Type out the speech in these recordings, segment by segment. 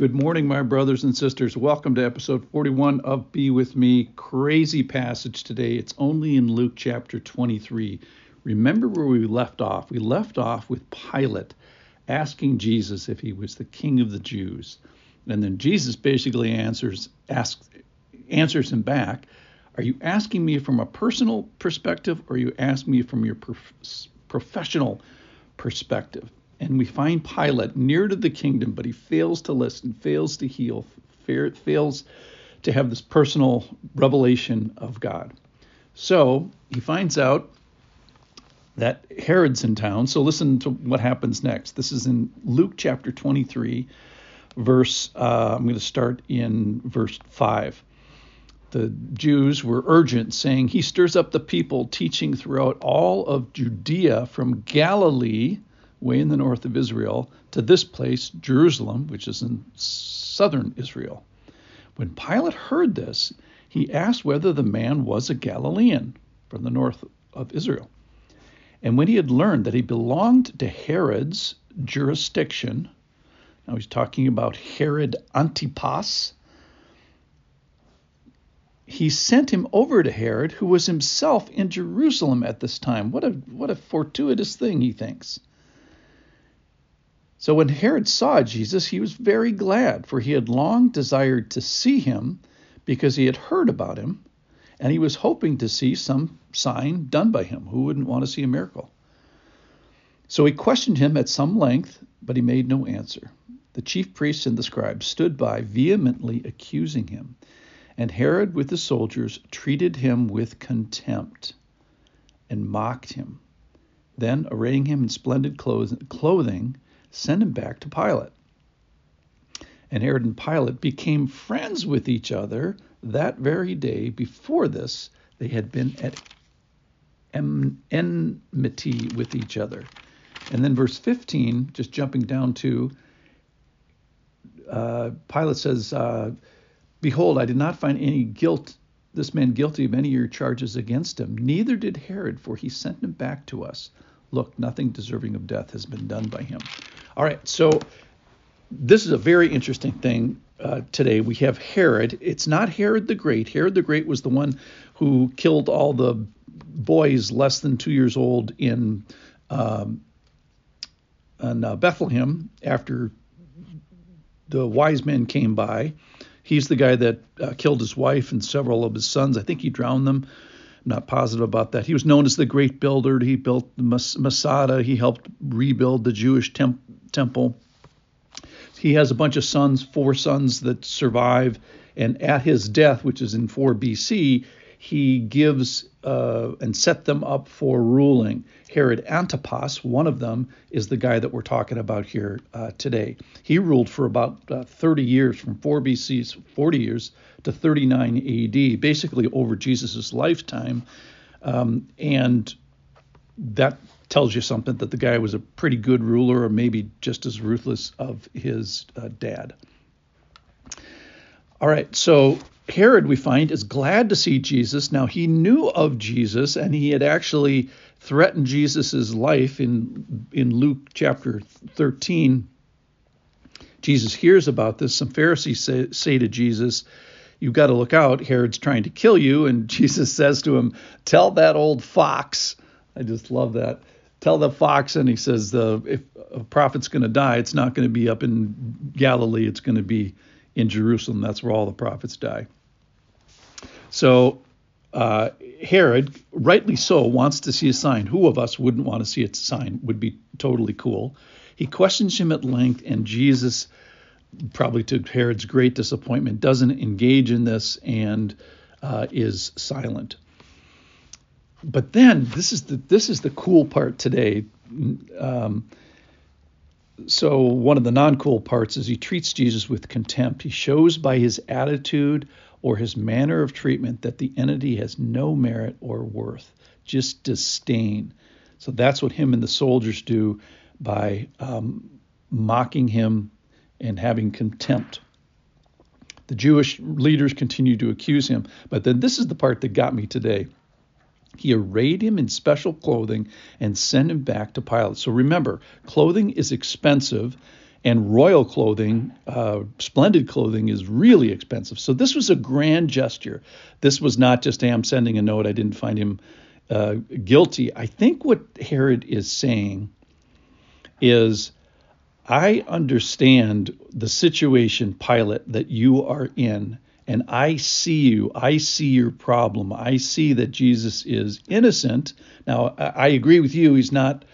Good morning, my brothers and sisters. Welcome to episode 41 of Be With Me. Crazy passage today. It's only in Luke chapter 23. Remember where we left off? We left off with Pilate asking Jesus if he was the king of the Jews. And then Jesus basically answers asks answers him back, are you asking me from a personal perspective or are you asking me from your prof- professional perspective? And we find Pilate near to the kingdom, but he fails to listen, fails to heal, fails to have this personal revelation of God. So he finds out that Herod's in town. So listen to what happens next. This is in Luke chapter 23, verse, uh, I'm going to start in verse 5. The Jews were urgent, saying, He stirs up the people, teaching throughout all of Judea from Galilee way in the north of Israel, to this place, Jerusalem, which is in southern Israel. When Pilate heard this, he asked whether the man was a Galilean from the north of Israel. And when he had learned that he belonged to Herod's jurisdiction, now he's talking about Herod Antipas, he sent him over to Herod, who was himself in Jerusalem at this time. What a what a fortuitous thing, he thinks. So when Herod saw Jesus, he was very glad, for he had long desired to see him because he had heard about him, and he was hoping to see some sign done by him. Who wouldn't want to see a miracle? So he questioned him at some length, but he made no answer. The chief priests and the scribes stood by, vehemently accusing him. And Herod, with the soldiers, treated him with contempt and mocked him. Then, arraying him in splendid clothing, sent him back to Pilate. And Herod and Pilate became friends with each other that very day. Before this, they had been at enmity with each other. And then verse 15, just jumping down to, uh, Pilate says, uh, Behold, I did not find any guilt, this man guilty of any of your charges against him. Neither did Herod, for he sent him back to us. Look, nothing deserving of death has been done by him. All right, so this is a very interesting thing uh, today. We have Herod. It's not Herod the Great. Herod the Great was the one who killed all the boys less than two years old in, um, in uh, Bethlehem after the wise men came by. He's the guy that uh, killed his wife and several of his sons. I think he drowned them. I'm not positive about that. He was known as the great builder. He built the Mas- Masada. He helped rebuild the Jewish temp- temple. He has a bunch of sons, four sons that survive. And at his death, which is in 4 BC, he gives uh, and set them up for ruling. Herod Antipas, one of them, is the guy that we're talking about here uh, today. He ruled for about uh, 30 years, from 4 BC, 40 years to 39 AD, basically over Jesus' lifetime. Um, and that tells you something that the guy was a pretty good ruler or maybe just as ruthless of his uh, dad. All right, so Herod, we find, is glad to see Jesus. Now, he knew of Jesus and he had actually threatened Jesus' life in, in Luke chapter 13. Jesus hears about this. Some Pharisees say, say to Jesus, You've got to look out. Herod's trying to kill you. And Jesus says to him, Tell that old fox. I just love that. Tell the fox, and he says, the, If a prophet's going to die, it's not going to be up in Galilee, it's going to be in Jerusalem. That's where all the prophets die. So uh, Herod, rightly so, wants to see a sign. Who of us wouldn't want to see a sign? Would be totally cool. He questions him at length, and Jesus, probably to Herod's great disappointment, doesn't engage in this and uh, is silent. But then this is the this is the cool part today. Um, so one of the non-cool parts is he treats Jesus with contempt. He shows by his attitude or his manner of treatment that the entity has no merit or worth, just disdain. So that's what him and the soldiers do by um, mocking him and having contempt. The Jewish leaders continue to accuse him, but then this is the part that got me today. He arrayed him in special clothing and sent him back to Pilate. So remember, clothing is expensive, and royal clothing, uh, splendid clothing, is really expensive. So this was a grand gesture. This was not just, hey, I'm sending a note. I didn't find him uh, guilty. I think what Herod is saying is, I understand the situation, Pilate, that you are in, and I see you. I see your problem. I see that Jesus is innocent. Now, I agree with you. He's not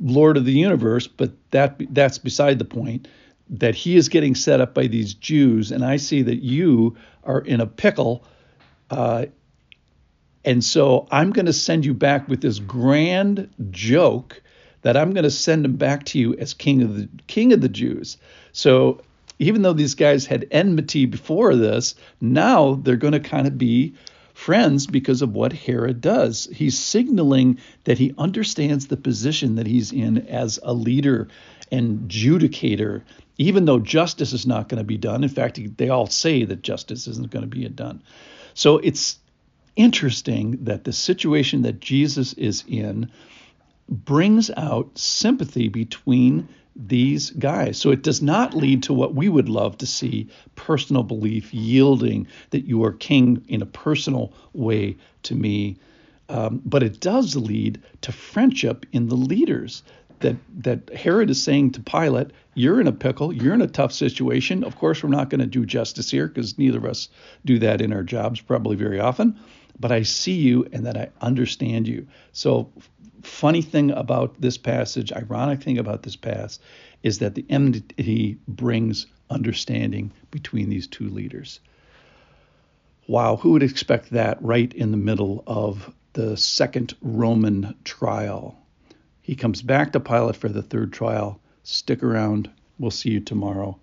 Lord of the universe, but that that's beside the point. That he is getting set up by these Jews, and I see that you are in a pickle. Uh, and so I'm going to send you back with this grand joke that I'm going to send him back to you as king of the king of the Jews. So even though these guys had enmity before this, now they're going to kind of be friends because of what Herod does. He's signaling that he understands the position that he's in as a leader and judicator, even though justice is not going to be done. In fact, they all say that justice isn't going to be done. So it's interesting that the situation that Jesus is in brings out sympathy between these guys. So it does not lead to what we would love to see personal belief yielding that you are king in a personal way to me. Um, but it does lead to friendship in the leaders. That, that Herod is saying to Pilate, You're in a pickle, you're in a tough situation. Of course, we're not going to do justice here because neither of us do that in our jobs probably very often. But I see you and that I understand you. So funny thing about this passage, ironic thing about this pass, is that the enmity brings understanding between these two leaders. Wow, who would expect that right in the middle of the second Roman trial? He comes back to Pilate for the third trial. Stick around. We'll see you tomorrow.